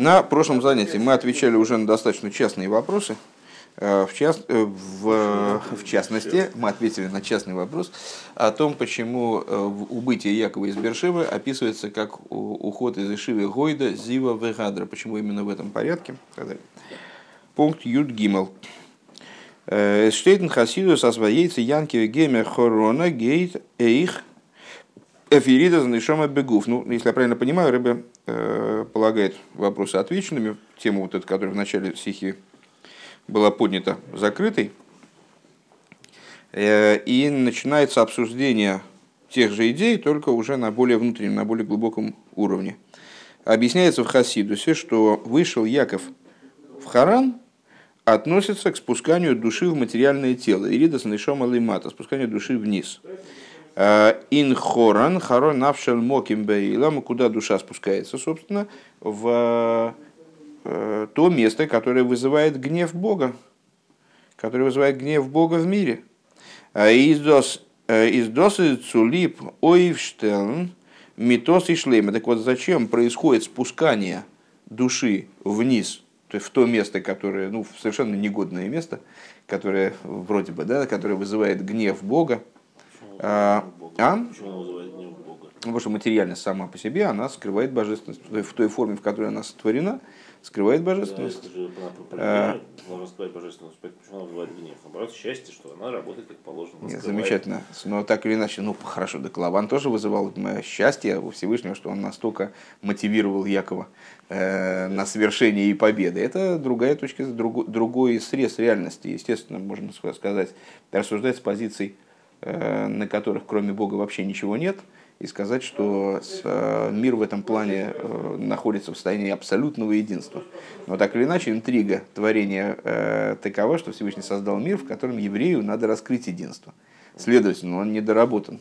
На прошлом занятии мы отвечали уже на достаточно частные вопросы. Э, в, част... Э, в... в частности, мы ответили на частный вопрос о том, почему э, убытие Якова из Бершивы описывается как уход из Ишивы Гойда, Зива, Вегадра. Почему именно в этом порядке? Пункт Юд Гимел. Штейтен со своей Янки Геймер Хорона Гейт Эйх Эфирида Занышома Бегуф. Ну, если я правильно понимаю, Рыба полагает вопросы отвеченными. Тему вот эту, которая в начале стихи была поднята закрытой. Э, и начинается обсуждение тех же идей, только уже на более внутреннем, на более глубоком уровне. Объясняется в Хасидусе, что вышел Яков в Харан, относится к спусканию души в материальное тело. Ирида Санишома Леймата, спусканию души вниз. Э, ин хоран, харон навшел моким бейлам, куда душа спускается, собственно, в э, то место, которое вызывает гнев Бога, которое вызывает гнев Бога в мире. Э, издос цулип ойвштелн митос и шлема. Так вот, зачем происходит спускание души вниз, то есть в то место, которое, ну, совершенно негодное место, которое вроде бы, да, которое вызывает гнев Бога, а? Она гнев Бога? Потому что материальность сама по себе, она скрывает божественность. В той форме, в которой она сотворена, скрывает божественность. Да, это же а... можно скрывать божественность. Почему она вызывает гнев? Наоборот, счастье, что она работает как положено. Нет, замечательно. Но так или иначе, ну хорошо, да Лаван тоже вызывал счастье у Всевышнего, что он настолько мотивировал Якова э, на свершение и победы. Это другая точка, друг, другой срез реальности. Естественно, можно сказать, рассуждать с позицией Э, на которых кроме Бога вообще ничего нет, и сказать, что э, мир в этом плане э, находится в состоянии абсолютного единства. Но так или иначе, интрига творения такова, что Всевышний создал мир, в котором еврею надо раскрыть единство. Следовательно, он недоработан.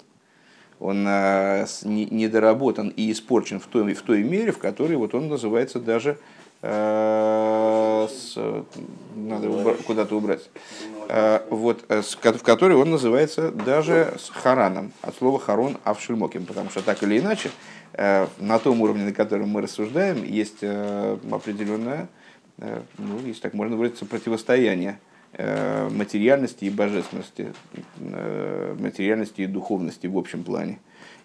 Он недоработан и испорчен в той, в той мере, в которой вот он называется даже с, надо куда-то убрать. Э, вот, э, в которой он называется даже с хараном, от слова харон авшельмоким, потому что так или иначе, э, на том уровне, на котором мы рассуждаем, есть определенное, ну, если так можно выразиться, противостояние материальности и божественности, материальности и духовности в общем плане.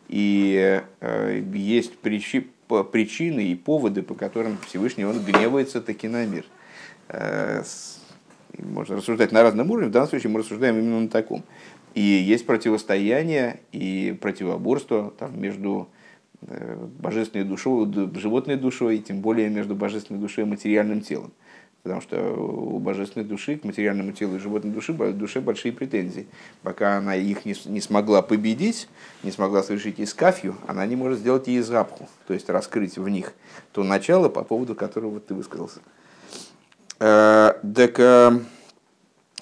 И есть причины и поводы, по которым Всевышний он гневается таки на мир можно рассуждать на разном уровне, в данном случае мы рассуждаем именно на таком. И есть противостояние и противоборство там, между э, божественной душой, животной душой, и тем более между божественной душой и материальным телом. Потому что у божественной души к материальному телу и животной души, душе большие претензии. Пока она их не, не смогла победить, не смогла совершить искафью, она не может сделать и изапху, то есть раскрыть в них то начало, по поводу которого ты высказался. Так э,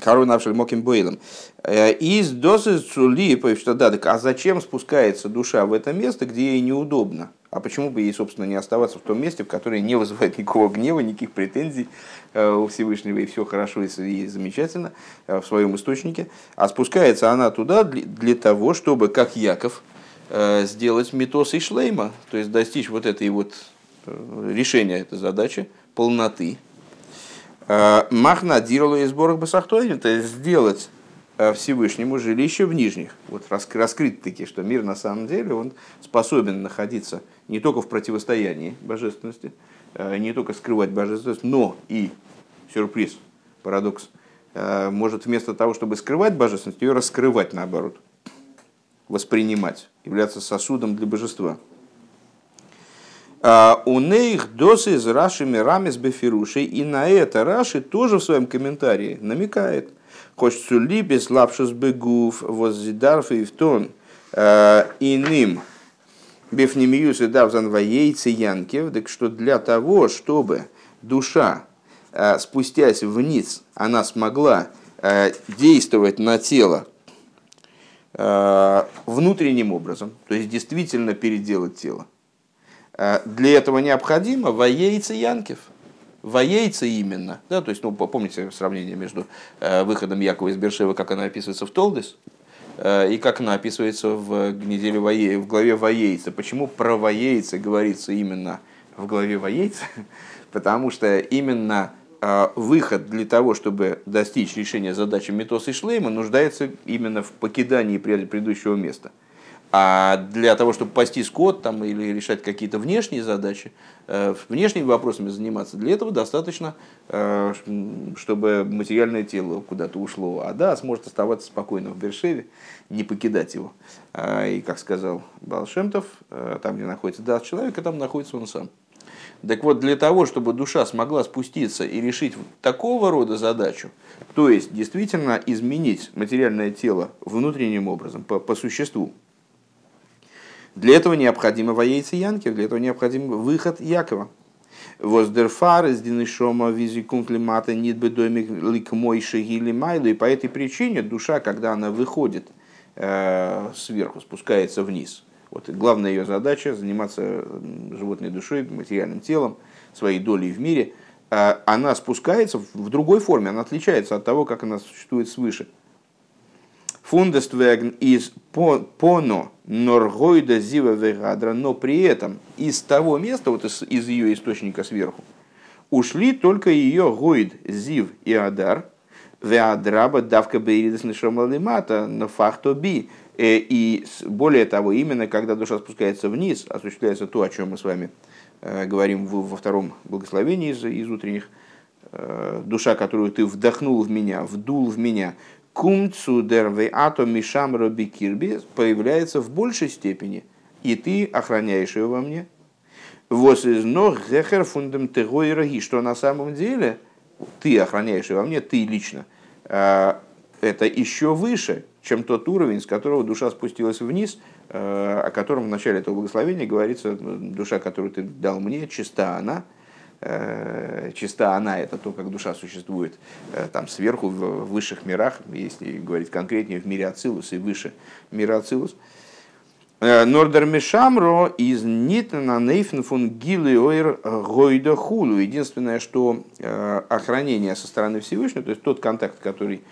Харун Авшель Моким Бойлом. Э, из дозы Цулипов, что да, так а зачем спускается душа в это место, где ей неудобно? А почему бы ей, собственно, не оставаться в том месте, в которое не вызывает никакого гнева, никаких претензий э, у Всевышнего, и все хорошо и замечательно в своем источнике. А спускается она туда для того, чтобы, как Яков, сделать метос и шлейма, то есть достичь вот этой вот решения этой задачи, полноты, Э, Махна диролу из борох басахтоин, то есть сделать э, Всевышнему жилище в нижних. Вот раскрыть таки, что мир на самом деле он способен находиться не только в противостоянии божественности, э, не только скрывать божественность, но и, сюрприз, парадокс, может вместо того, чтобы скрывать божественность, ее раскрывать наоборот, воспринимать, являться сосудом для божества. А, у них досы из Раши Мирамис Бефирушей, и на это Раши тоже в своем комментарии намекает. Хочет сулипис лапшус бегуф воззидарф и в тон а, иным бефнемиюс и давзан воейцы янкев, так что для того, чтобы душа, а, спустясь вниз, она смогла действовать на тело внутренним образом, то есть действительно переделать тело, Э, для этого необходимо воейца Янкев. Воейца именно. Да, то есть, ну, помните сравнение между э, выходом Якова из Бершева, как она описывается в Толдес, э, и как она описывается в неделе Воей, в главе Воейца. Почему про Воейца говорится именно в главе Воейца? потому что именно выход для того, чтобы достичь решения задачи Метоса и Шлейма, нуждается именно в покидании предыдущего места. А для того, чтобы пасти скот там, или решать какие-то внешние задачи, э, внешними вопросами заниматься, для этого достаточно, э, чтобы материальное тело куда-то ушло. А да, сможет оставаться спокойно в Бершеве, не покидать его. А, и, как сказал Балшемтов, э, там, где находится даст человека, там находится он сам. Так вот, для того, чтобы душа смогла спуститься и решить такого рода задачу, то есть действительно изменить материальное тело внутренним образом, по, по существу, для этого необходимо воейцы Янки, для этого необходим выход Якова. Воздерфар из Динишома визикун климата нит бы домик лик мой шагили майлу. И по этой причине душа, когда она выходит э, сверху, спускается вниз. Вот главная ее задача заниматься животной душой, материальным телом, своей долей в мире. Э, она спускается в другой форме, она отличается от того, как она существует свыше. Фундествеген из поно норгойда зива вегадра, но при этом из того места, вот из, из ее источника сверху, ушли только ее гойд, зив и адар, веадраба давка бейридас нишомалимата, но фахто би. Э, и более того, именно когда душа спускается вниз, осуществляется то, о чем мы с вами э, говорим во втором благословении из, из утренних, э, душа, которую ты вдохнул в меня, вдул в меня, кумцу дервей ато мишам роби кирби появляется в большей степени, и ты охраняешь ее во мне. Вос из ног гехер фундам раги, что на самом деле ты охраняешь ее во мне, ты лично. А, это еще выше, чем тот уровень, с которого душа спустилась вниз, а, о котором в начале этого благословения говорится, душа, которую ты дал мне, чиста она, чиста она, это то, как душа существует э, там сверху, в высших мирах, если говорить конкретнее, в мире Ацилус и выше мира Ацилус. Э, Нордер Мишамро из Нитна Нейфен фун Гилиойр Гойда Хулу. Единственное, что охранение со стороны Всевышнего, то есть тот контакт, который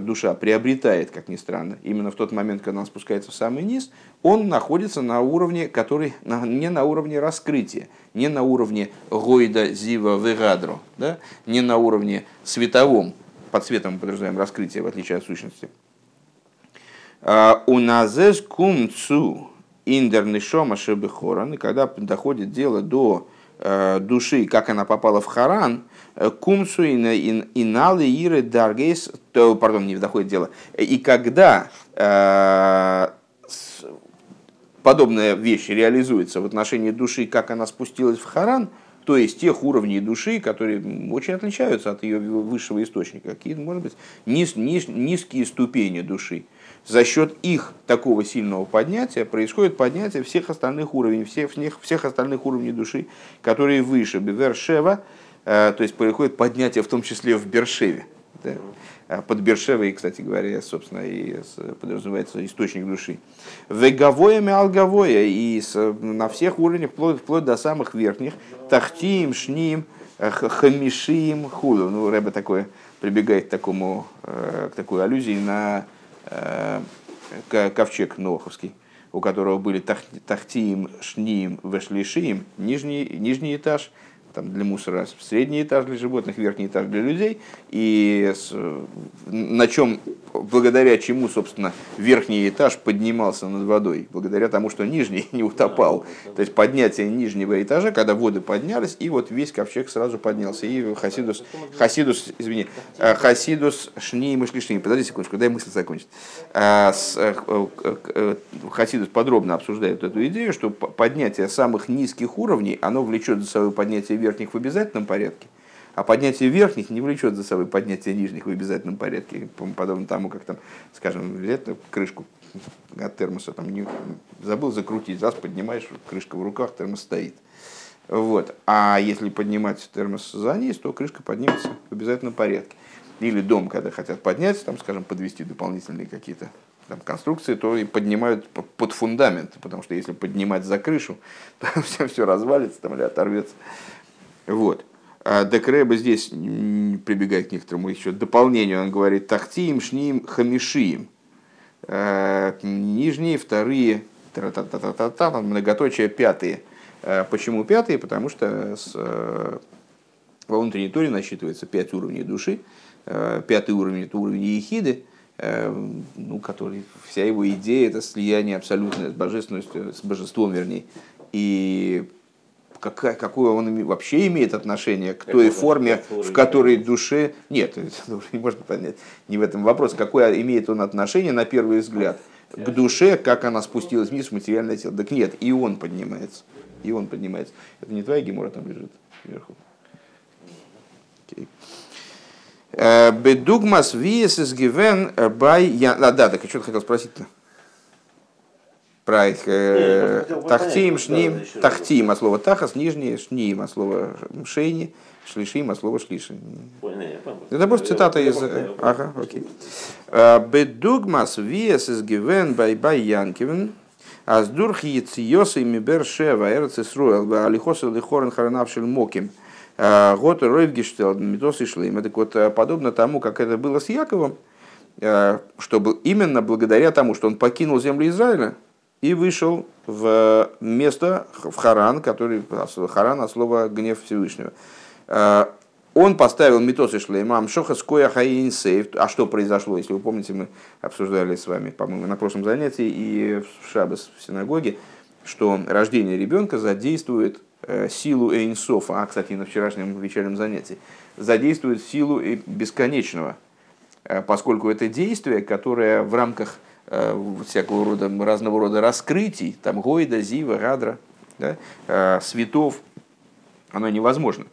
душа приобретает, как ни странно, именно в тот момент, когда она спускается в самый низ, он находится на уровне, который не на уровне раскрытия, не на уровне гойда, зива, вегадро, да? не на уровне световом, под светом мы подразумеваем раскрытие, в отличие от сущности. А, у назес кумцу индернишома шебехоран, и когда доходит дело до э, души, как она попала в Харан, э, кумцу и налы иры даргейс, пардон, не доходит дело, и когда э, подобная вещь реализуется в отношении души, как она спустилась в Харан, то есть тех уровней души, которые очень отличаются от ее высшего источника, какие, может быть, низ, низ, низкие ступени души. За счет их такого сильного поднятия происходит поднятие всех остальных уровней, всех, всех, всех остальных уровней души, которые выше Бевершева, э, то есть происходит поднятие в том числе в Бершеве. Да? А под Бершевой, кстати говоря, собственно, и подразумевается источник души. Веговое алговое, и на всех уровнях, вплоть, вплоть до самых верхних, тахтим, шним, э, хамишим, худу. Ну, Рэба такое прибегает к, такому, э, к такой аллюзии на ковчег Ноховский у которого были тахтиим, шним, вешлишиим, нижний, нижний этаж, там, для мусора средний этаж для животных, верхний этаж для людей, и с, на чем, благодаря чему, собственно, верхний этаж поднимался над водой, благодаря тому, что нижний не утопал. То есть поднятие нижнего этажа, когда воды поднялись, и вот весь ковчег сразу поднялся. И Хасидус, Хасидус, извини, э, Хасидус Шни и Мышлишни, подожди секундочку, дай мысль закончить. Э, э, Хасидус подробно обсуждает эту идею, что поднятие самых низких уровней, оно влечет за собой поднятие верхних в обязательном порядке, а поднятие верхних не влечет за собой поднятие нижних в обязательном порядке, подобно тому, как там, скажем, взять крышку от термоса, там не, забыл закрутить, раз поднимаешь, крышка в руках, термос стоит. Вот. А если поднимать термос за низ, то крышка поднимется в обязательном порядке. Или дом, когда хотят поднять, там, скажем, подвести дополнительные какие-то там, конструкции, то и поднимают под фундамент, потому что если поднимать за крышу, то все, все развалится там, или оторвется. Вот. А Декреба здесь прибегает к некоторому еще дополнению. Он говорит тахтиим, шним, хамишиим. А, нижние, вторые, та-та-та-та-та, многоточие, пятые. А почему пятые? Потому что с, внутренней торе насчитывается пять уровней души. Пятый уровень – это уровень ехиды, ну, который, вся его идея – это слияние абсолютное с божественностью, с божеством, вернее. И какая, какое он вообще имеет отношение к той форме, в которой душе... Нет, это не можно понять, не в этом вопрос. Какое имеет он отношение, на первый взгляд, к душе, как она спустилась вниз в материальное тело. Так нет, и он поднимается. И он поднимается. Это не твоя гемора там лежит вверху. Okay. Э, Бедугмас виес гивен бай... Да, да, так что ты хотел спросить-то? Их э, тахтим, шним, тахтим, а слово тахас, нижнее, шним, а слово шейни, шлишим, а слово шлиши. Это просто цитата из... Ага, окей. «Э, Бедугмас виес из гивен бай бай янкивен, а с дурх яциоса и мибер шева, эрц исруэл, алихоса лихорен харанавшил моким, э, год ройвгештел, метос и шлейм. Это вот э, подобно тому, как это было с Яковом, чтобы именно благодаря тому, что он покинул землю Израиля, и вышел в место, в Харан, который Харан от слова гнев Всевышнего. Э, он поставил метосы шлеймам шоха скоя хаин сейф. А что произошло, если вы помните, мы обсуждали с вами, по-моему, на прошлом занятии и в Шабас в синагоге, что рождение ребенка задействует э, силу Эйнсофа, а, кстати, на вчерашнем вечернем занятии, задействует силу бесконечного, э, поскольку это действие, которое в рамках Э, всякого рода, разного рода раскрытий, там Гойда, Зива, Радра, да, э, светов, оно невозможно.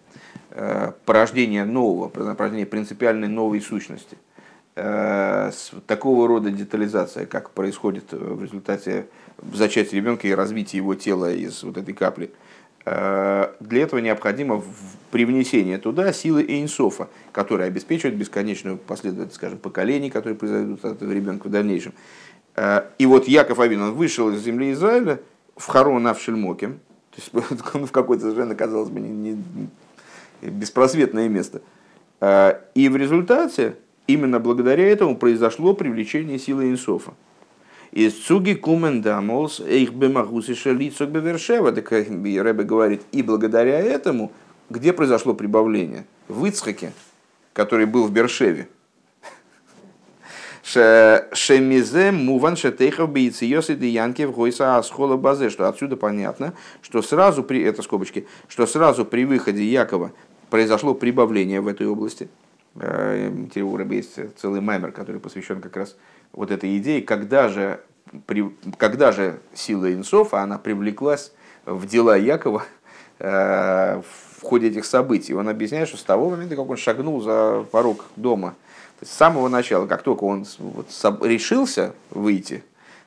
Э, порождение нового, порождение принципиальной новой сущности. Такого рода детализация, как происходит в результате зачатия ребенка и развития его тела из вот этой капли, для этого необходимо привнесение туда силы Эйнсофа, которая обеспечивает бесконечную последовательность, скажем, поколений, которые произойдут от этого ребенка в дальнейшем. Э, и вот Яков Авин, он вышел из земли Израиля в Харон Авшельмоке, то есть он в какой-то совершенно, казалось бы, не, не, беспросветное место. Э, и в результате, именно благодаря этому, произошло привлечение силы Инсофа. Из цуги кумен дамолс эйх бемахусиша лицок бевершева, так Рэбе говорит, и благодаря этому, где произошло прибавление? В Ицхаке, который был в Бершеве. Шемизе муван шетейхов бейциосы деянки в гойса асхола базе, что отсюда понятно, что сразу при, это скобочки, что сразу при выходе Якова произошло прибавление в этой области. Э, у Рэба есть целый маймер, который посвящен как раз вот этой идее, когда же, при, когда же сила Инсофа, она привлеклась в дела Якова э, в ходе этих событий. Он объясняет, что с того момента, как он шагнул за порог дома – есть с самого начала, как только он вот решился выйти,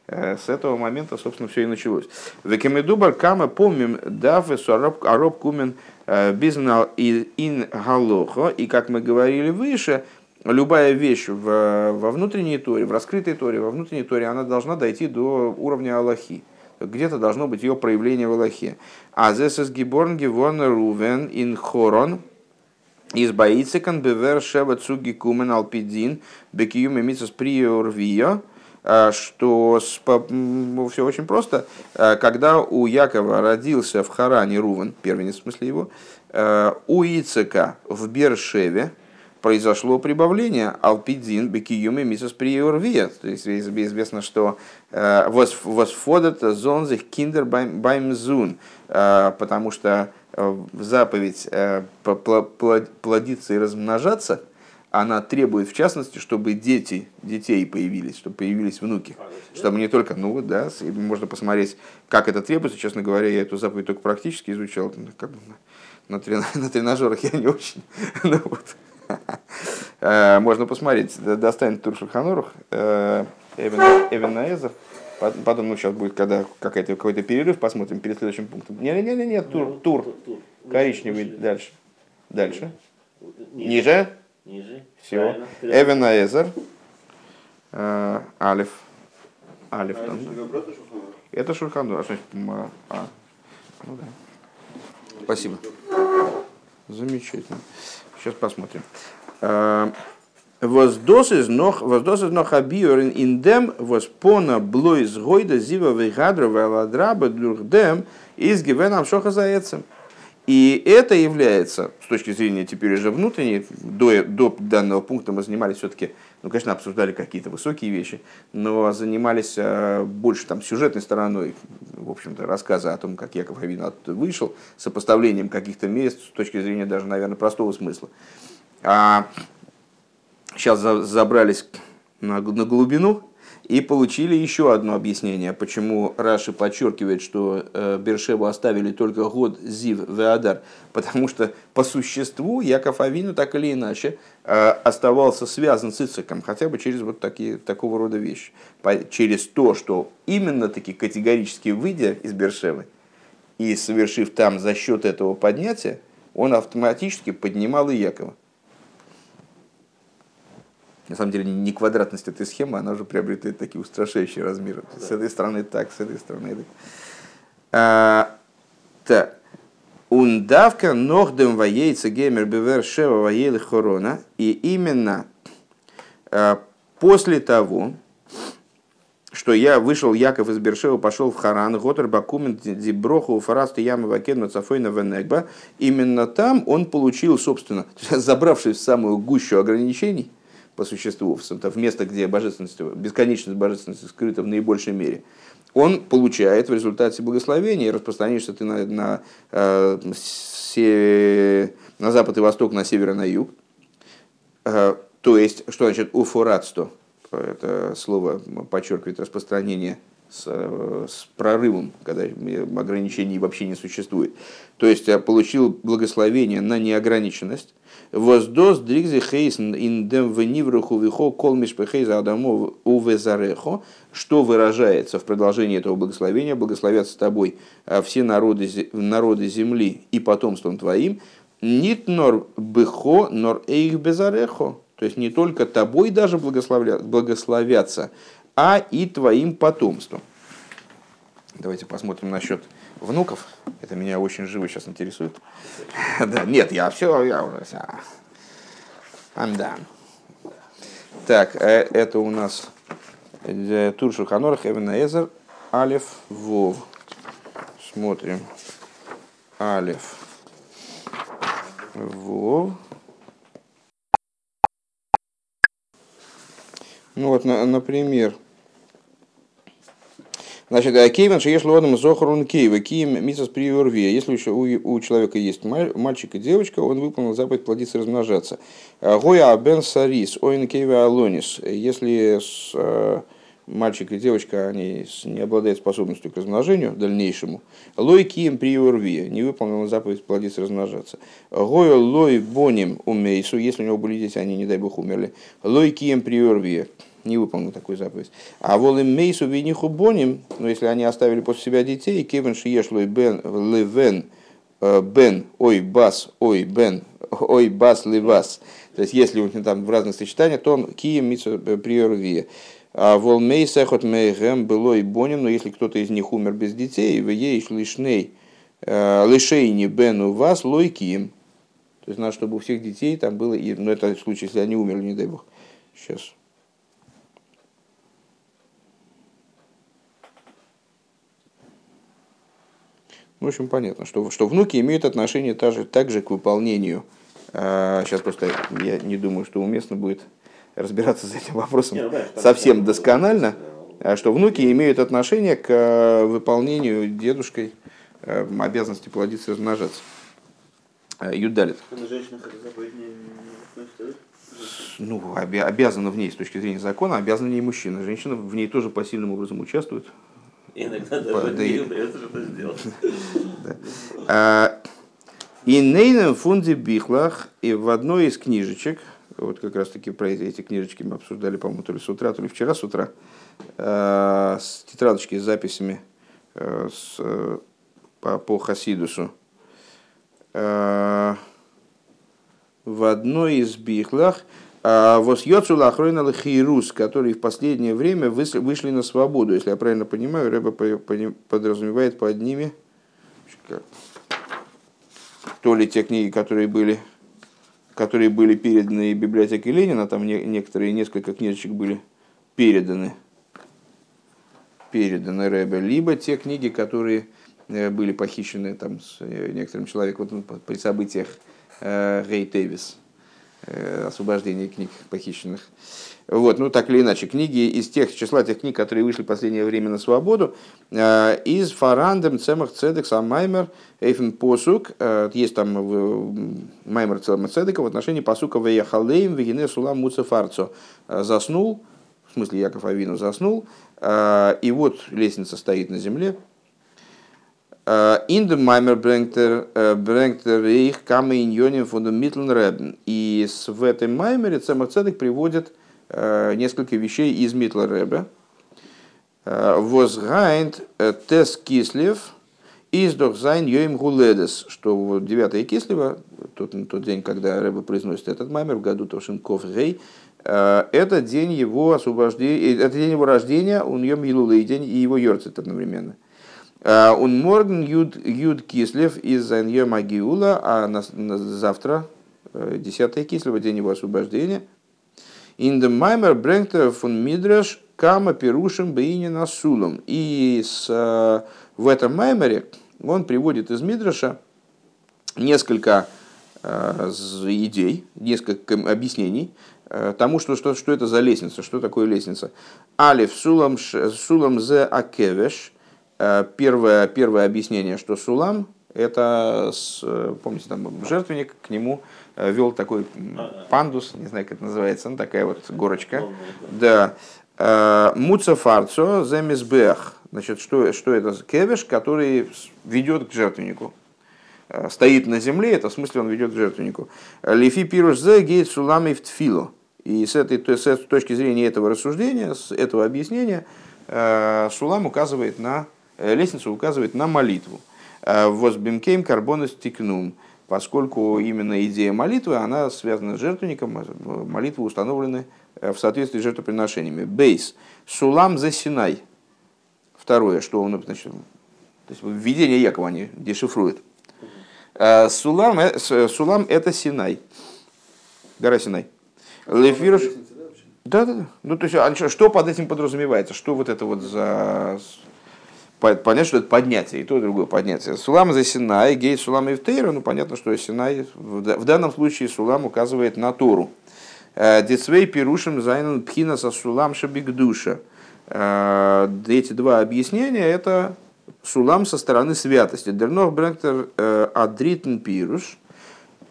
э, с этого момента, собственно, все и началось. Векамедубар кама помним дафе ароб кумен э, бизнал ин галохо. И как мы говорили выше, любая вещь в, во внутренней торе, в раскрытой торе, во внутренней торе, она должна дойти до уровня Аллахи. Где-то должно быть ее проявление в Аллахе. А здесь гиборн гивон рувен ин хорон – из Баицекан Бевер Шева Цуги Кумен Алпидин Бекиюме Мицас Приорвио, а, что все очень просто. А, когда у Якова родился в Харане Рувен, первенец в смысле его, а, у Ицека в Бершеве произошло прибавление Алпидин Бекиюме Мицас Приорвио. То есть известно, что восфодат зонзих киндер баймзун, потому что заповедь э, плодиться и размножаться, она требует, в частности, чтобы дети, детей появились, чтобы появились внуки. Чтобы не только, ну вот, да, можно посмотреть, как это требуется. Честно говоря, я эту заповедь только практически изучал. Ну, как бы на, трена, на тренажерах я не очень. ну, вот. Э, можно посмотреть, достанет Тур Шульханорух, Эвен, Наэзер. Потом, ну, сейчас будет когда какой-то какой перерыв, посмотрим перед следующим пунктом. Не-не-не, не, тур, ну, тур, тур. Коричневый, дальше. Дальше. Ниже. Ниже. Все. Эвен Эзер. Алиф. Алиф там. Это Шурханур. А, значит, а. Ну да. Спасибо. Замечательно. Сейчас посмотрим. Воздос из нох, воздос из нох абиорин индем воспона блойз гойда зива вейгадра валадраба дурхдем из гивенам шоха заецем. И это является, с точки зрения теперь уже внутренней, до, до данного пункта мы занимались все-таки, ну, конечно, обсуждали какие-то высокие вещи, но занимались э, больше там сюжетной стороной, в общем-то, рассказа о том, как Яков Авин оттуда вышел, сопоставлением каких-то мест с точки зрения даже, наверное, простого смысла. А сейчас забрались на, глубину, и получили еще одно объяснение, почему Раши подчеркивает, что э, Бершеву оставили только год Зив Веадар, потому что по существу Яков Авину так или иначе э, оставался связан с Ициком, хотя бы через вот такие, такого рода вещи. Через то, что именно таки категорически выйдя из Бершевы и совершив там за счет этого поднятия, он автоматически поднимал и Якова на самом деле не квадратность этой схемы, она уже приобретает такие устрашающие размеры. Да. С этой стороны так, с этой стороны так. А, так. Ундавка нохдем воейца геймер бевер шева воели хорона. И именно а, после того, что я вышел Яков из Бершева, пошел в Харан, Готер Бакумен, Диброху, Фарасту Ямы Вакен, Цафойна Венегба, именно там он получил, собственно, забравшись в самую гущу ограничений, по существу, в место, где божественность, бесконечность божественности скрыта в наибольшей мере, он получает в результате благословения, и ты на, на, э, на запад и восток, на север и на юг. Э, то есть, что значит уфорадсто? Это слово подчеркивает распространение с, с прорывом, когда ограничений вообще не существует. То есть э, получил благословение на неограниченность, Воздос дригзи хейсен индем венивруху вихо кол мишпехейза адамов увезарехо, что выражается в продолжении этого благословения, благословятся тобой а, все народы, народы земли и потомством твоим, нит нор бехо, нор эйх безарехо, то есть не только тобой даже благословятся, а и твоим потомством. Давайте посмотрим насчет внуков. Это меня очень живо сейчас интересует. да, нет, я все, я уже. I'm done. Так, э, это у нас э, Тур Шуханор, Хевен Алиф, Вов. Смотрим. Алиф, Вов. Ну вот, например, Значит, Кейвен шееш лодом зохрун кейва, кием мисас приорвия. Если еще у, у человека есть мальчик и девочка, он выполнил заповедь плодиться и размножаться. Э, Гоя бен сарис, оин кейва алонис. Если с, э, мальчик и девочка они не обладают способностью к размножению дальнейшему, лой кием приорвия, не выполнил заповедь плодиться и размножаться. Гоя лой боним умейсу, если у него были дети, они, не дай бог, умерли. Лой кием приорвия, не выполнил такую заповедь. А волим мейсу виниху боним, но если они оставили после себя детей, кевен шиешлой бен левен э, бен ой бас ой бен ой бас левас. То есть если у него там в разных сочетаниях, то он кием митсу приорвия. А волмей сехот мейгем было и боним, но если кто-то из них умер без детей, в ей лишней э, лишейни бену вас лойкием. То есть надо, чтобы у всех детей там было, ну это в случае, если они умерли, не дай бог. Сейчас. В общем, понятно, что, что внуки имеют отношение также, также к выполнению. А, сейчас просто я не думаю, что уместно будет разбираться с этим вопросом не, ну, да, совсем досконально, а что внуки имеют отношение к а, выполнению дедушкой а, обязанности плодиться и размножаться. Юдалит. Ну, обязана в ней с точки зрения закона, обязана в ней мужчина. Женщина в ней тоже посильным образом участвует. Иногда даже да, не удается что-то сделать. А, и нейном фунде бихлах, и в одной из книжечек, вот как раз таки про эти, эти книжечки мы обсуждали, по-моему, то ли с утра, то ли вчера с утра, а, с тетрадочки с записями а, с, по, по Хасидусу. В одной из бихлах а Восьёцу лахройна лахирус, которые в последнее время вышли на свободу. Если я правильно понимаю, Рэба подразумевает под ними то ли те книги, которые были, которые были переданы библиотеке Ленина, там некоторые, несколько книжечек были переданы, переданы Рэбе, либо те книги, которые были похищены там с некоторым человеком вот, при событиях Рей Тевис, освобождение книг похищенных. Вот, ну так или иначе, книги из тех числа тех книг, которые вышли в последнее время на свободу, э, из Фарандем, Цемах, Цедек, Самаймер, Эйфен Посук, э, есть там Маймер Цемах Цедека в отношении Посука Веяхалейм, Вегине Сулам Муцефарцо. Э, заснул, в смысле Яков Авину заснул, и вот лестница стоит на земле, er, bringt er их камы иньоним фундамитлен ребен. И в этом Маймере Цемах Цедек приводит Э, несколько вещей из Митла Рэбе. Э, Возгайнт э, Тес Кислев из Дохзайн Йоим Гуледес, что вот 9 Кислева, тот, тот день, когда Рэбе произносит этот мамер в году Тошинков Гей, это день его освобождения, это день его рождения, он Йом Илулы, день и его Йорцит одновременно. Он Морген Юд, Кислев из Йом Агиула, а на, на завтра, 10 Кислева, день его освобождения, In the Maimer Брengтер фун Мидраш Кама Пирушим Бейнина Сулом. И с, э, в этом Маймере он приводит из Мидраша несколько э, идей, несколько объяснений э, тому, что, что, что это за лестница, что такое лестница. Алиф Сулам, сулам зе Акевеш. Первое, первое объяснение, что Сулам это, помните, там жертвенник, к нему Э, вел такой пандус, не знаю, как это называется, ну, такая вот горочка. Да. Э, Муцафарцо земисбех. Значит, что, что это? Кевеш, который ведет к жертвеннику. Э, стоит на земле, это в смысле он ведет к жертвеннику. Лифи пируш зе гейт сулами в тфилу. И с этой с точки зрения этого рассуждения, с этого объяснения, Сулам указывает на, лестницу указывает на молитву. Возбимкейм карбонус тикнум поскольку именно идея молитвы, она связана с жертвенником, молитвы установлены э, в соответствии с жертвоприношениями. Бейс. Сулам за Синай. Второе, что он, значит, то есть введение Якова они дешифруют. Э, сулам, э, Сулам это Синай. Гора Синай. Лефируш. Да, да, да. Ну, то есть, а что под этим подразумевается? Что вот это вот за понять, что это поднятие, и то, и другое поднятие. Сулам за Синай, гей Сулам и Втейра, ну понятно, что Синай в данном случае Сулам указывает на Тору. Э, Децвей пирушим зайнен пхина со Сулам шабигдуша. Э, эти два объяснения это Сулам со стороны святости. Дернох Бректер э, Адритн пируш.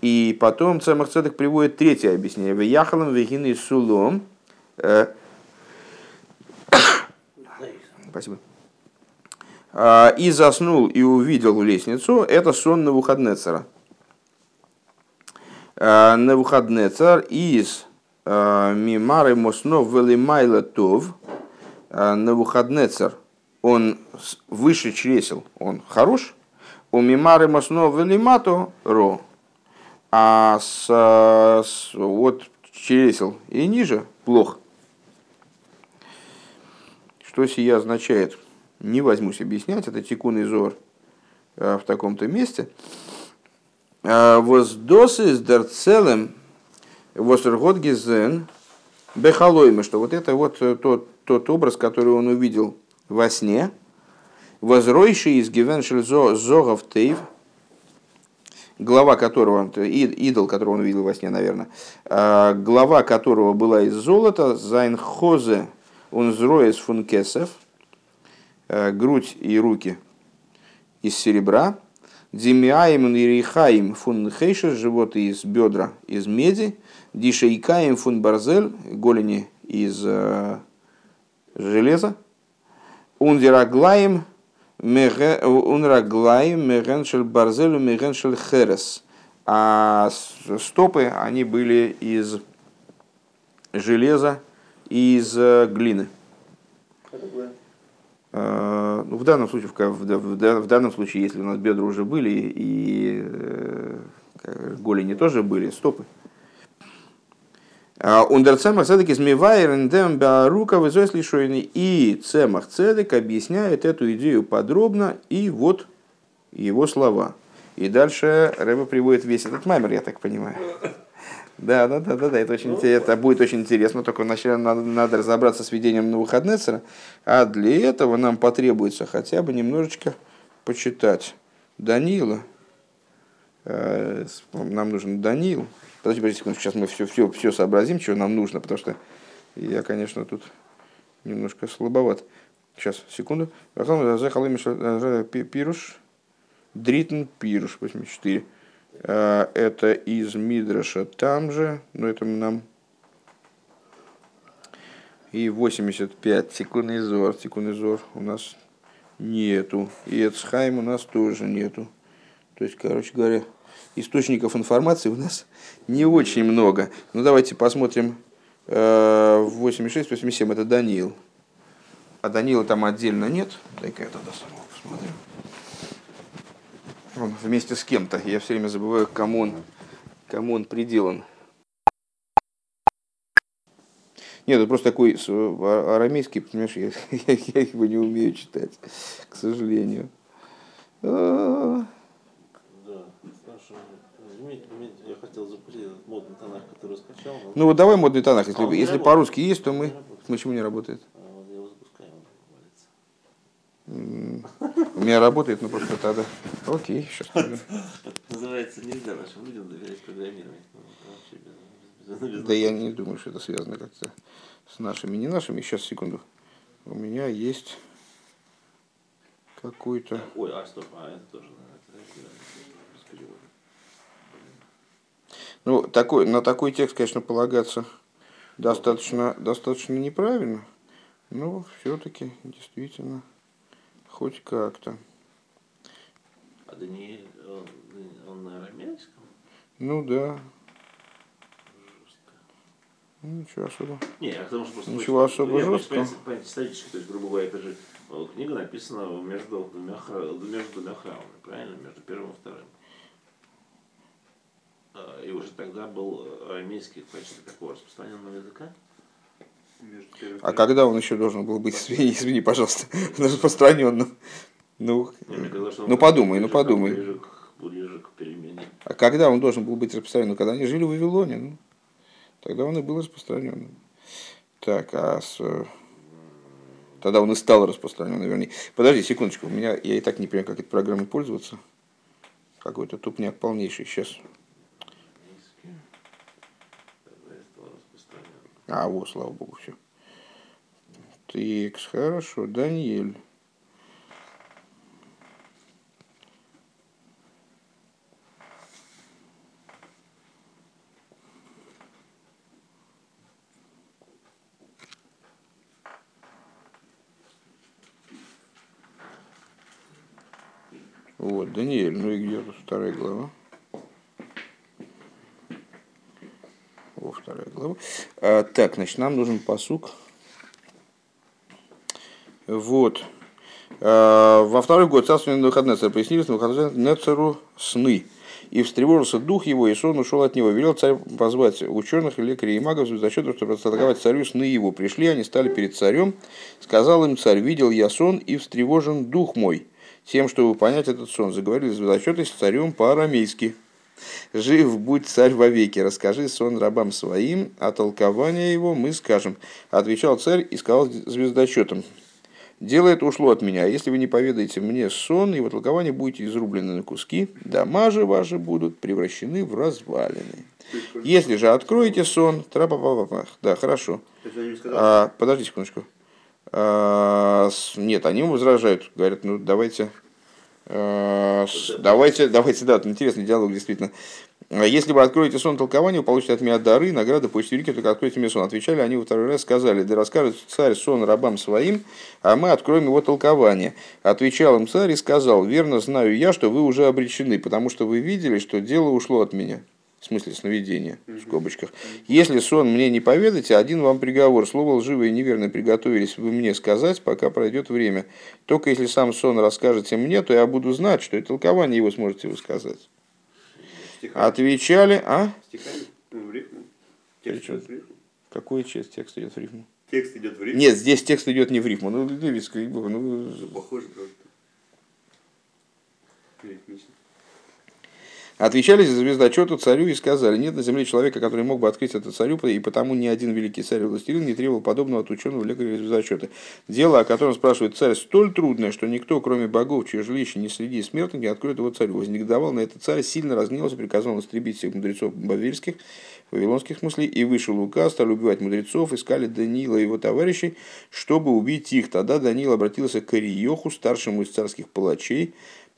И потом Цемах Цедек приводит третье объяснение. Вяхалам вегины сулом. Спасибо. А, и заснул и увидел лестницу, это сон на Навуходнецера. А, Навуходнецер из а, Мимары Мосно Велимайла Тов. Навуходнецер, он выше чресел, он хорош. У Мимары Мосно Велимато Ро. А с, с, вот чресел и ниже плохо. Что сия означает? Не возьмусь объяснять, это тикун зор э, в таком-то месте. Э, воздосы с дерцелем восергот гизен бехалоймы, что вот это вот э, тот, тот образ, который он увидел во сне, возройший из гивеншель зогов тейв, глава которого, идол, которого он увидел во сне, наверное, глава которого была из золота, зайнхозе он зроес функесов, Э, грудь и руки из серебра, Димиаим и Рихаим фун хейша, живот из бедра из меди, Дишейкаим фун барзель, голени из э, железа, Ундираглаем Унраглаем Мегеншель барзелю Мегеншель херес. А стопы, они были из железа и из э, глины. Э, ну, в, данном случае, в, в, в данном случае, если у нас бедра уже были и э, голени тоже были, стопы. Ундерцемах цедек измивайрен дем рука и цемах цедек объясняет эту идею подробно и вот его слова. И дальше Рэба приводит весь этот маймер, я так понимаю. Да, да, да, да, да, это, очень, это будет очень интересно, только вначале надо, надо разобраться с ведением на выходные, а для этого нам потребуется хотя бы немножечко почитать Данила. Э, нам нужен Данил. Подожди, подожди секунду, сейчас мы все, все, все сообразим, что нам нужно, потому что я, конечно, тут немножко слабоват. Сейчас, секунду. Пируш. Дритн Пируш, 84. Э, это из Мидраша там же, но это нам и 85 секундный зор. Секундный зор у нас нету. И Эцхайм у нас тоже нету. То есть, короче говоря, источников информации у нас не очень много. Ну, давайте посмотрим. 86, э, 87 это Даниил. А Данила там отдельно нет. Дай-ка я тогда самого посмотрю. Вместе с кем-то. Я все время забываю, кому он, кому он приделан. Нет, это просто такой а, арамейский, понимаешь, я, я, я его не умею читать, к сожалению. А. Да. Я хотел запустить этот модный тонах, который скачал. Ну вот давай модный тонах, если, а если по-русски есть, то мы... Почему не работает? А, вот я его запускаю, он валится. У меня работает, но просто тогда. Окей, сейчас. Называется нельзя нашим людям доверять программировать. Да я не думаю, что это связано как-то с нашими, не нашими. Сейчас, секунду. У меня есть какой-то... Ой, а стоп, а это тоже, Ну, такой, на такой текст, конечно, полагаться достаточно, достаточно неправильно, но все-таки действительно хоть как-то. А Даниэль, он, он на арамейском? Ну да. Ну, ничего особо. Не, а потому что просто Ничего особо я, жесткого. Понятие исторически, то есть, грубо говоря, это же э, книга написана между двумя, между двумя храмами, правильно? Между первым и вторым. А, и уже тогда был арамейский в качестве такого распространенного языка. А когда он еще должен был быть, извини, извини пожалуйста, распространенным? Ну, ну подумай, ну подумай. А когда он должен был быть распространенным? Когда они жили в Вавилоне? Ну? Тогда он и был распространенным. Так, а с... Тогда он и стал распространенным, вернее. Подожди, секундочку, у меня, я и так не понимаю, как этой программой пользоваться. Какой-то тупняк полнейший сейчас. А, вот, слава богу, все. Так, хорошо, Даниэль. Вот, Даниэль, ну и где тут вторая глава? О, вторая глава. А, так, значит, нам нужен посук. Вот. А, во второй год царствования Навуходнецера пояснились Навуходнецеру сны. И встревожился дух его, и сон ушел от него. Велел царь позвать ученых, лекарей и магов за счет, чтобы растолковать царю сны его. Пришли, они стали перед царем. Сказал им царь, видел я сон, и встревожен дух мой тем, чтобы понять этот сон, заговорили зачеты с царем по-арамейски. Жив будь царь вовеки, расскажи сон рабам своим, а толкование его мы скажем. Отвечал царь и сказал звездочетам, дело это ушло от меня, если вы не поведаете мне сон, его толкование будете изрублены на куски, дома же ваши будут превращены в развалины. Если же откроете сон, трапа да, хорошо. А, подожди секундочку. А, нет, они возражают, говорят, ну давайте, давайте, давайте, да, интересный диалог действительно. А если вы откроете сон толкования, вы получите от меня дары, награды по истерике, только откройте мне сон. Отвечали они во второй раз, сказали, да расскажет царь сон рабам своим, а мы откроем его толкование. Отвечал им царь и сказал, верно знаю я, что вы уже обречены, потому что вы видели, что дело ушло от меня в смысле сновидения, в скобочках. Если сон мне не поведаете, один вам приговор. Слово лживое и неверное приготовились вы мне сказать, пока пройдет время. Только если сам сон расскажете мне, то я буду знать, что и толкование его сможете вы сказать. Стихами. Отвечали, а? Стихами? Ну, в рифму. Текст идет в рифму. Какой текст идет в рифму? Текст идет в рифму. Нет, здесь текст идет не в рифму. Ну, Левицкая, ну... Похоже, правда. Рифмично. Отвечали за звездочету царю и сказали, нет на земле человека, который мог бы открыть это царю, и потому ни один великий царь властелин не требовал подобного от ученого лекаря звездочета. Дело, о котором спрашивает царь, столь трудное, что никто, кроме богов, чье жилище не среди смертных, не откроет его царю. Вознегодовал на это царь, сильно разгневался, приказал истребить всех мудрецов бавельских, вавилонских смысле, и вышел указ, стали убивать мудрецов, искали Даниила и его товарищей, чтобы убить их. Тогда Даниил обратился к Ириоху, старшему из царских палачей,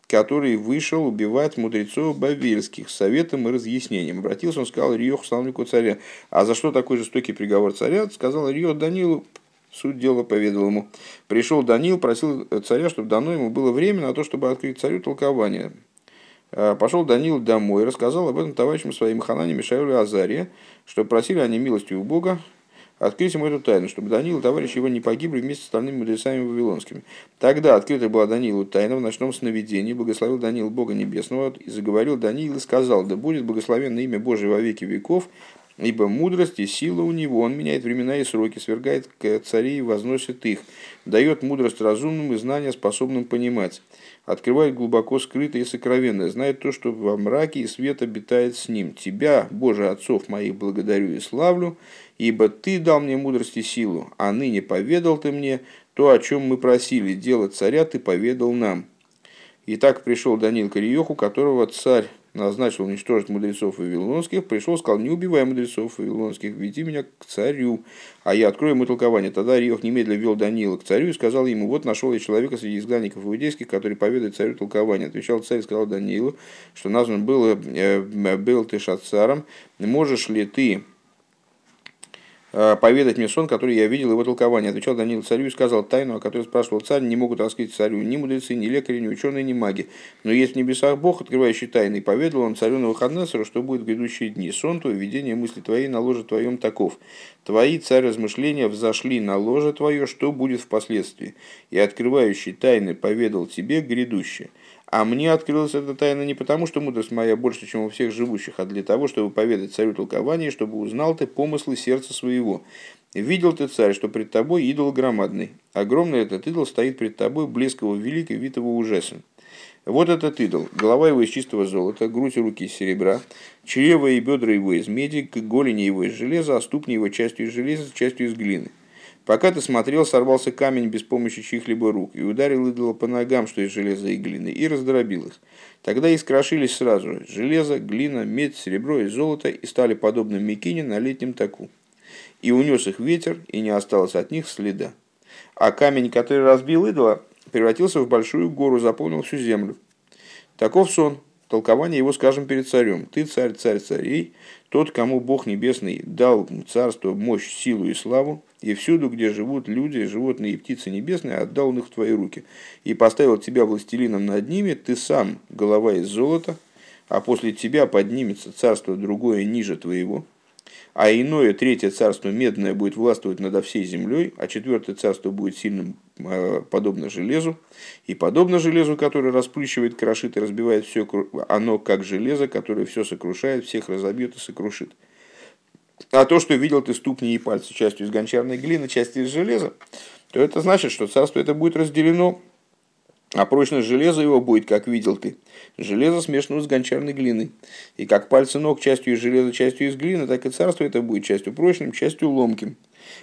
который вышел убивать мудрецов бавельских советом и разъяснением. Обратился он, сказал Риоху, славнику царя. А за что такой жестокий приговор царя? Сказал Риох Данилу, суть дела поведал ему. Пришел Данил, просил царя, чтобы дано ему было время на то, чтобы открыть царю толкование. А, пошел Данил домой, рассказал об этом товарищам своим Ханане, Мишаилу Азаре, что просили они милости у Бога, открыть ему эту тайну, чтобы Даниил и товарищи его не погибли вместе с остальными мудрецами вавилонскими. Тогда открыта была Даниилу тайна в ночном сновидении, благословил Даниил Бога Небесного, и заговорил Даниил и сказал, да будет благословенно имя Божие во веки веков, Ибо мудрость и сила у него, он меняет времена и сроки, свергает царей и возносит их, дает мудрость разумным и знания способным понимать, открывает глубоко скрытое и сокровенное, знает то, что во мраке и свет обитает с ним. Тебя, Боже, отцов моих, благодарю и славлю, ибо Ты дал мне мудрость и силу, а ныне поведал Ты мне то, о чем мы просили, дело царя Ты поведал нам. И так пришел Даниил к которого царь назначил уничтожить мудрецов вавилонских, пришел, сказал, не убивай мудрецов вавилонских, веди меня к царю, а я открою ему толкование. Тогда Риох немедленно вел Даниила к царю и сказал ему, вот нашел я человека среди изгнанников иудейских, который поведает царю толкование. Отвечал царь и сказал Даниилу, что назван был, э, был ты шацаром, можешь ли ты Э, поведать мне сон, который я видел его толкование. Отвечал Даниил царю и сказал тайну, о которой спрашивал царь, не могут раскрыть царю ни мудрецы, ни лекари, ни ученые, ни маги. Но есть в небесах Бог, открывающий тайны, и поведал он царю на выходные, что будет в грядущие дни. Сон твой, видение мысли твоей на ложе твоем таков. Твои, царь, размышления взошли на ложе твое, что будет впоследствии. И открывающий тайны поведал тебе грядущее. А мне открылась эта тайна не потому, что мудрость моя больше, чем у всех живущих, а для того, чтобы поведать царю толкование, чтобы узнал ты помыслы сердца своего. Видел ты, царь, что пред тобой идол громадный. Огромный этот идол стоит пред тобой, блесково великий, витого ужасен. Вот этот идол. Голова его из чистого золота, грудь и руки из серебра, чрево и бедра его из меди, голени его из железа, а ступни его частью из железа, частью из глины. Пока ты смотрел, сорвался камень без помощи чьих-либо рук и ударил идола по ногам, что из железа и глины, и раздробил их. Тогда и скрошились сразу железо, глина, медь, серебро и золото и стали подобны Микине на летнем таку. И унес их ветер, и не осталось от них следа. А камень, который разбил идола, превратился в большую гору, заполнил всю землю. Таков сон, толкование его скажем перед царем. Ты царь, царь царей, тот, кому Бог Небесный дал царство, мощь, силу и славу, и всюду, где живут люди, животные и птицы небесные, отдал он их в твои руки. И поставил тебя властелином над ними, ты сам голова из золота, а после тебя поднимется царство другое ниже твоего, а иное, третье царство медное будет властвовать над всей землей, а четвертое царство будет сильным, э, подобно железу, и подобно железу, которое расплющивает, крошит и разбивает все, оно как железо, которое все сокрушает, всех разобьет и сокрушит. А то, что видел ты ступни и пальцы частью из гончарной глины, частью из железа, то это значит, что царство это будет разделено а прочность железа его будет, как видел ты. Железо смешано с гончарной глиной. И как пальцы ног частью из железа, частью из глины, так и царство это будет частью прочным, частью ломким.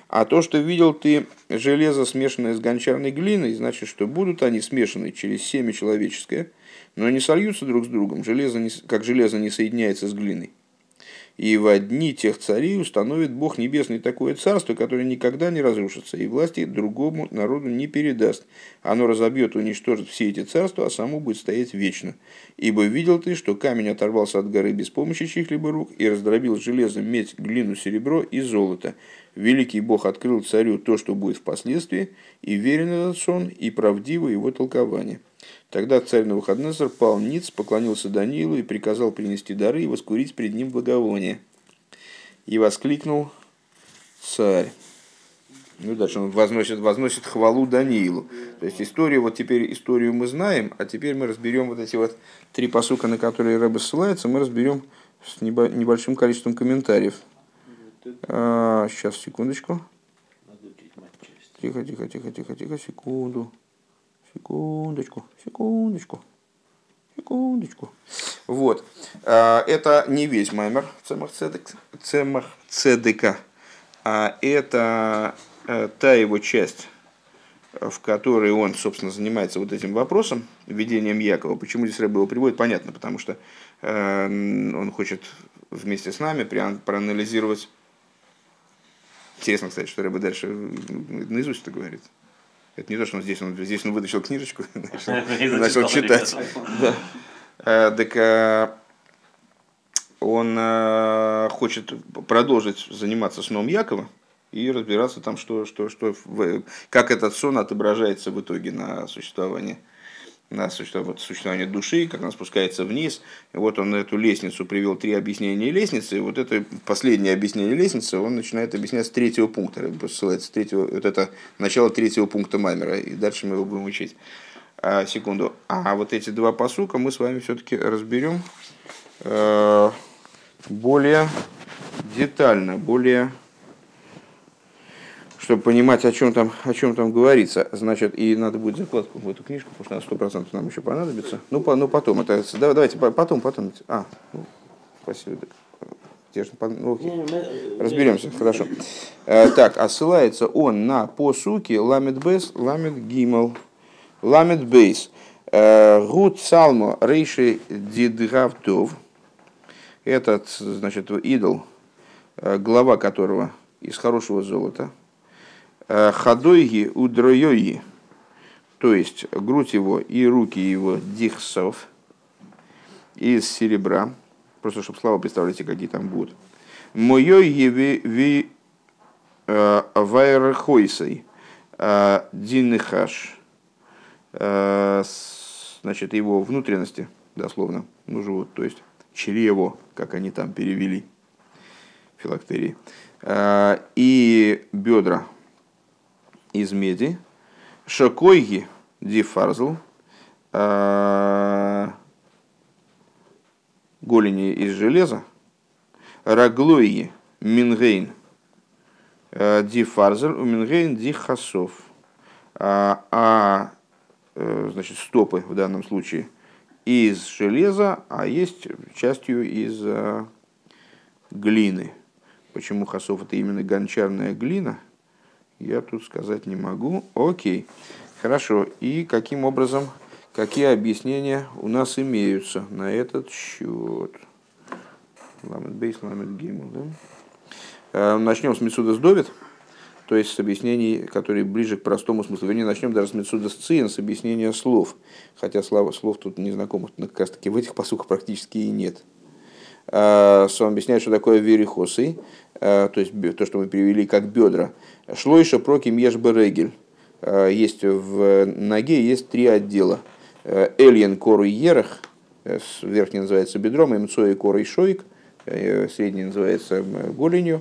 А то, что видел ты железо, смешанное с гончарной глиной, значит, что будут они смешаны через семя человеческое, но не сольются друг с другом, железо не, как железо не соединяется с глиной. И в одни тех царей установит Бог Небесный такое царство, которое никогда не разрушится, и власти другому народу не передаст. Оно разобьет, уничтожит все эти царства, а само будет стоять вечно. Ибо видел ты, что камень оторвался от горы без помощи чьих-либо рук и раздробил железо, медь, глину, серебро и золото. Великий Бог открыл царю то, что будет впоследствии, и верен этот сон, и правдиво его толкование. Тогда царь Навуходнецар пал ниц, поклонился Даниилу и приказал принести дары и воскурить перед ним благовоние. И воскликнул царь. Ну, дальше он возносит, возносит хвалу Даниилу. То есть историю, вот теперь историю мы знаем, а теперь мы разберем вот эти вот три посука, на которые Рэбе ссылается, мы разберем с небольшим количеством комментариев. А, сейчас, секундочку. Тихо, тихо, тихо, тихо, тихо, секунду. Секундочку, секундочку, секундочку. Вот. А, это не весь маймер Цемах Цедек, Цемах Цедека, а это э, та его часть, в которой он, собственно, занимается вот этим вопросом, введением Якова. Почему здесь Рэбе его приводит, понятно, потому что э, он хочет вместе с нами проанализировать. Интересно, кстати, что Рэбе дальше наизусть это говорит. Это не то, что он здесь, он здесь он вытащил книжечку, начал, начал читать. Э, так э, он э, хочет продолжить заниматься сном Якова и разбираться там, что, что, что, как этот сон отображается в итоге на существование на существование души, как она спускается вниз. И вот он эту лестницу привел три объяснения лестницы. И вот это последнее объяснение лестницы он начинает объяснять с третьего пункта. Ссылается с третьего, вот это начало третьего пункта Маймера. И дальше мы его будем учить. А, секунду. А вот эти два посука мы с вами все-таки разберем э, более детально, более чтобы понимать, о чем там, о чем там говорится. Значит, и надо будет закладку в эту книжку, потому что сто процентов нам еще понадобится. Ну, по, ну потом, это, давайте, потом, потом. А, ну, спасибо. Ну, окей. Разберемся, хорошо. Э, так, а ссылается он на по суки ламет бес, ламет гимал, ламет бейс. Э, гуд салмо рейши дидгавтов. Этот, значит, идол, э, глава которого из хорошего золота, Э, Хадойги удроёги, то есть грудь его и руки его дихсов из серебра, просто чтобы слова представляете, какие там будут. Моёйги ви, ви э, вайрхойсой э, динныхаш, значит, его внутренности, дословно, ну живут, то есть чрево, как они там перевели, филактерии, и бедра, из меди, шокойги дифарзл, а, голени из железа, раглойги мингейн а, дифарзл, у мингейн дихасов, а, а э, значит, стопы в данном случае из железа, а есть частью из глины. Почему хасов это именно гончарная глина – я тут сказать не могу. Окей. Хорошо. И каким образом, какие объяснения у нас имеются на этот счет? Ламет бейс, ламет гимл, да? Э, начнем с Мецуда Сдовит, то есть с объяснений, которые ближе к простому смыслу. Вернее, начнем даже с Мецуда Сциен, с объяснения слов. Хотя слова, слов тут незнакомых как раз таки в этих посуках практически и нет. Э, он объясняет, что такое верихосы, э, то есть то, что мы перевели как бедра. Шлойша проким ешберегель. Э, есть в ноге есть три отдела. Эльен кору ерах, верхний называется бедром, имцо и кору и шоик, средний называется голенью,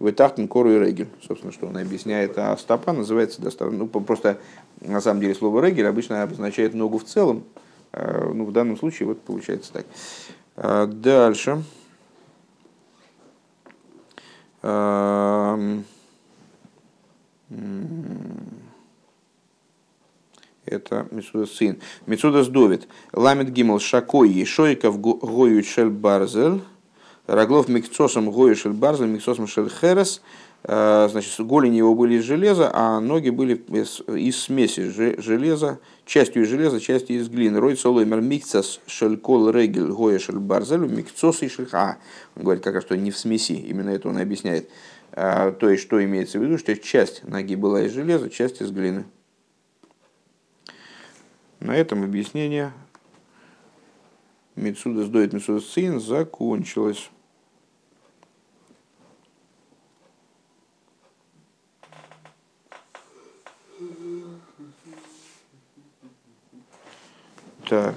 вытахтен кору и регель. Собственно, что он объясняет, а стопа называется достаточно, ну, просто на самом деле слово регель обычно обозначает ногу в целом, ну, в данном случае вот получается так. А, дальше. Это Мецуда сын. Мецуда сдовит. Ламит гимал шакой шойков гою шель барзель. Раглов микцосом гою шель барзель, микцосом шель херес. Э, значит, голени его были из железа, а ноги были из, из смеси железа, частью из железа, частью из глины. Рой солоймер микцас шелькол регель гоя шель барзелю микцос и шельха. Он говорит как раз, что не в смеси, именно это он объясняет. А, то есть, что имеется в виду, что часть ноги была из железа, часть из глины. На этом объяснение Мецуда сдоит Мецуда Цин закончилось. Так.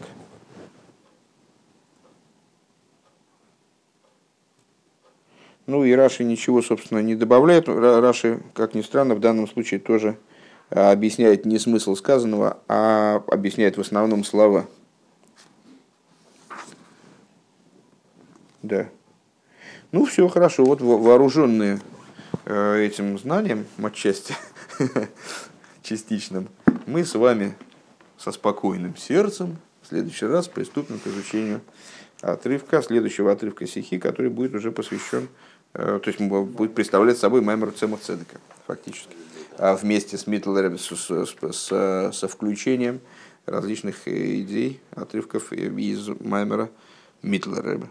Ну и Раши ничего, собственно, не добавляет. Раши, как ни странно, в данном случае тоже а, объясняет не смысл сказанного, а объясняет в основном слова. Да. Ну все, хорошо. Вот вооруженные э, этим знанием, отчасти, частичным, мы с вами со спокойным сердцем в следующий раз приступим к изучению отрывка, следующего отрывка стихи, который будет уже посвящен, э, то есть будет представлять собой Маймер Цемах Цедека, фактически. А вместе с Митлером, с, с, со включением различных идей, отрывков из Маймера Митлера.